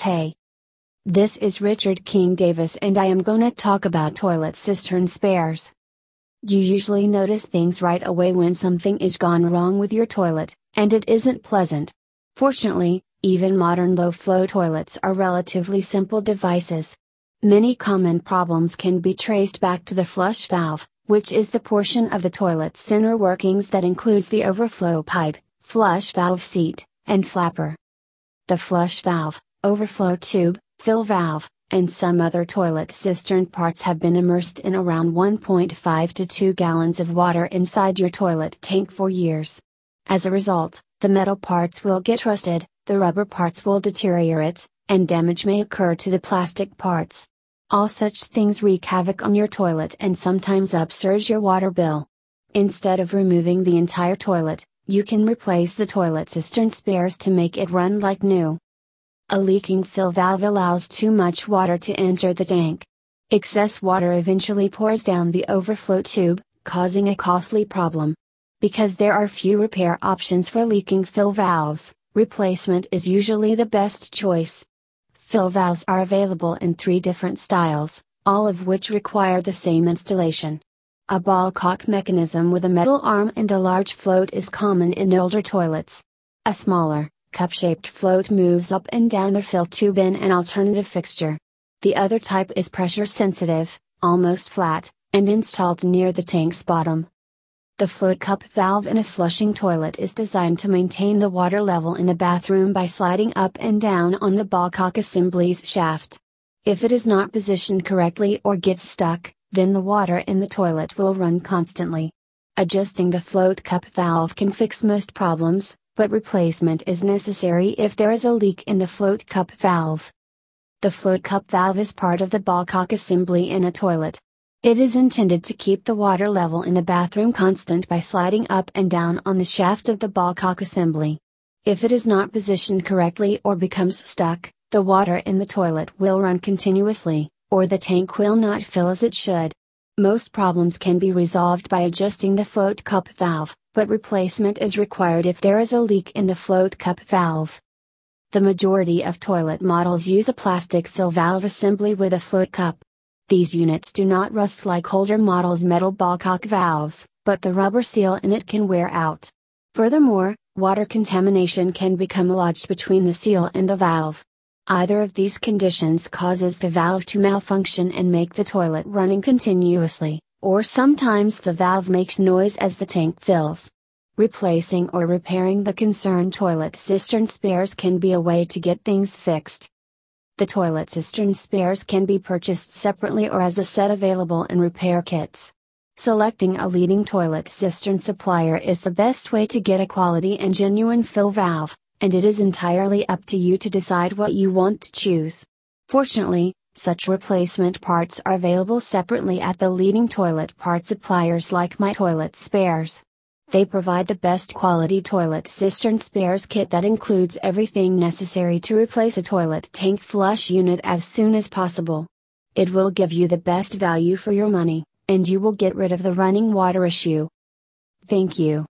Hey! This is Richard King Davis and I am gonna talk about toilet cistern spares. You usually notice things right away when something is gone wrong with your toilet, and it isn't pleasant. Fortunately, even modern low flow toilets are relatively simple devices. Many common problems can be traced back to the flush valve, which is the portion of the toilet's inner workings that includes the overflow pipe, flush valve seat, and flapper. The flush valve, overflow tube, fill valve, and some other toilet cistern parts have been immersed in around 1.5 to 2 gallons of water inside your toilet tank for years. As a result, the metal parts will get rusted, the rubber parts will deteriorate, and damage may occur to the plastic parts. All such things wreak havoc on your toilet and sometimes upsurge your water bill. Instead of removing the entire toilet, you can replace the toilet cistern spares to make it run like new. A leaking fill valve allows too much water to enter the tank. Excess water eventually pours down the overflow tube, causing a costly problem. Because there are few repair options for leaking fill valves, replacement is usually the best choice. Fill valves are available in three different styles, all of which require the same installation. A ball cock mechanism with a metal arm and a large float is common in older toilets. A smaller, cup-shaped float moves up and down the fill tube in an alternative fixture. The other type is pressure sensitive, almost flat, and installed near the tank's bottom. The float cup valve in a flushing toilet is designed to maintain the water level in the bathroom by sliding up and down on the ball cock assembly's shaft. If it is not positioned correctly or gets stuck, then the water in the toilet will run constantly. Adjusting the float cup valve can fix most problems, but replacement is necessary if there is a leak in the float cup valve. The float cup valve is part of the ballcock assembly in a toilet. It is intended to keep the water level in the bathroom constant by sliding up and down on the shaft of the ballcock assembly. If it is not positioned correctly or becomes stuck, the water in the toilet will run continuously, or the tank will not fill as it should. Most problems can be resolved by adjusting the float cup valve, but replacement is required if there is a leak in the float cup valve. The majority of toilet models use a plastic fill valve assembly with a float cup. These units do not rust like older models' metal ballcock valves, but the rubber seal in it can wear out. Furthermore, water contamination can become lodged between the seal and the valve. Either of these conditions causes the valve to malfunction and make the toilet running continuously, or sometimes the valve makes noise as the tank fills. Replacing or repairing the concerned toilet cistern spares can be a way to get things fixed. The toilet cistern spares can be purchased separately or as a set available in repair kits. Selecting a leading toilet cistern supplier is the best way to get a quality and genuine fill valve, and it is entirely up to you to decide what you want to choose. Fortunately, such replacement parts are available separately at the leading toilet part suppliers like My Toilet Spares. They provide the best quality toilet cistern spares kit that includes everything necessary to replace a toilet tank flush unit as soon as possible. It will give you the best value for your money, and you will get rid of the running water issue. Thank you.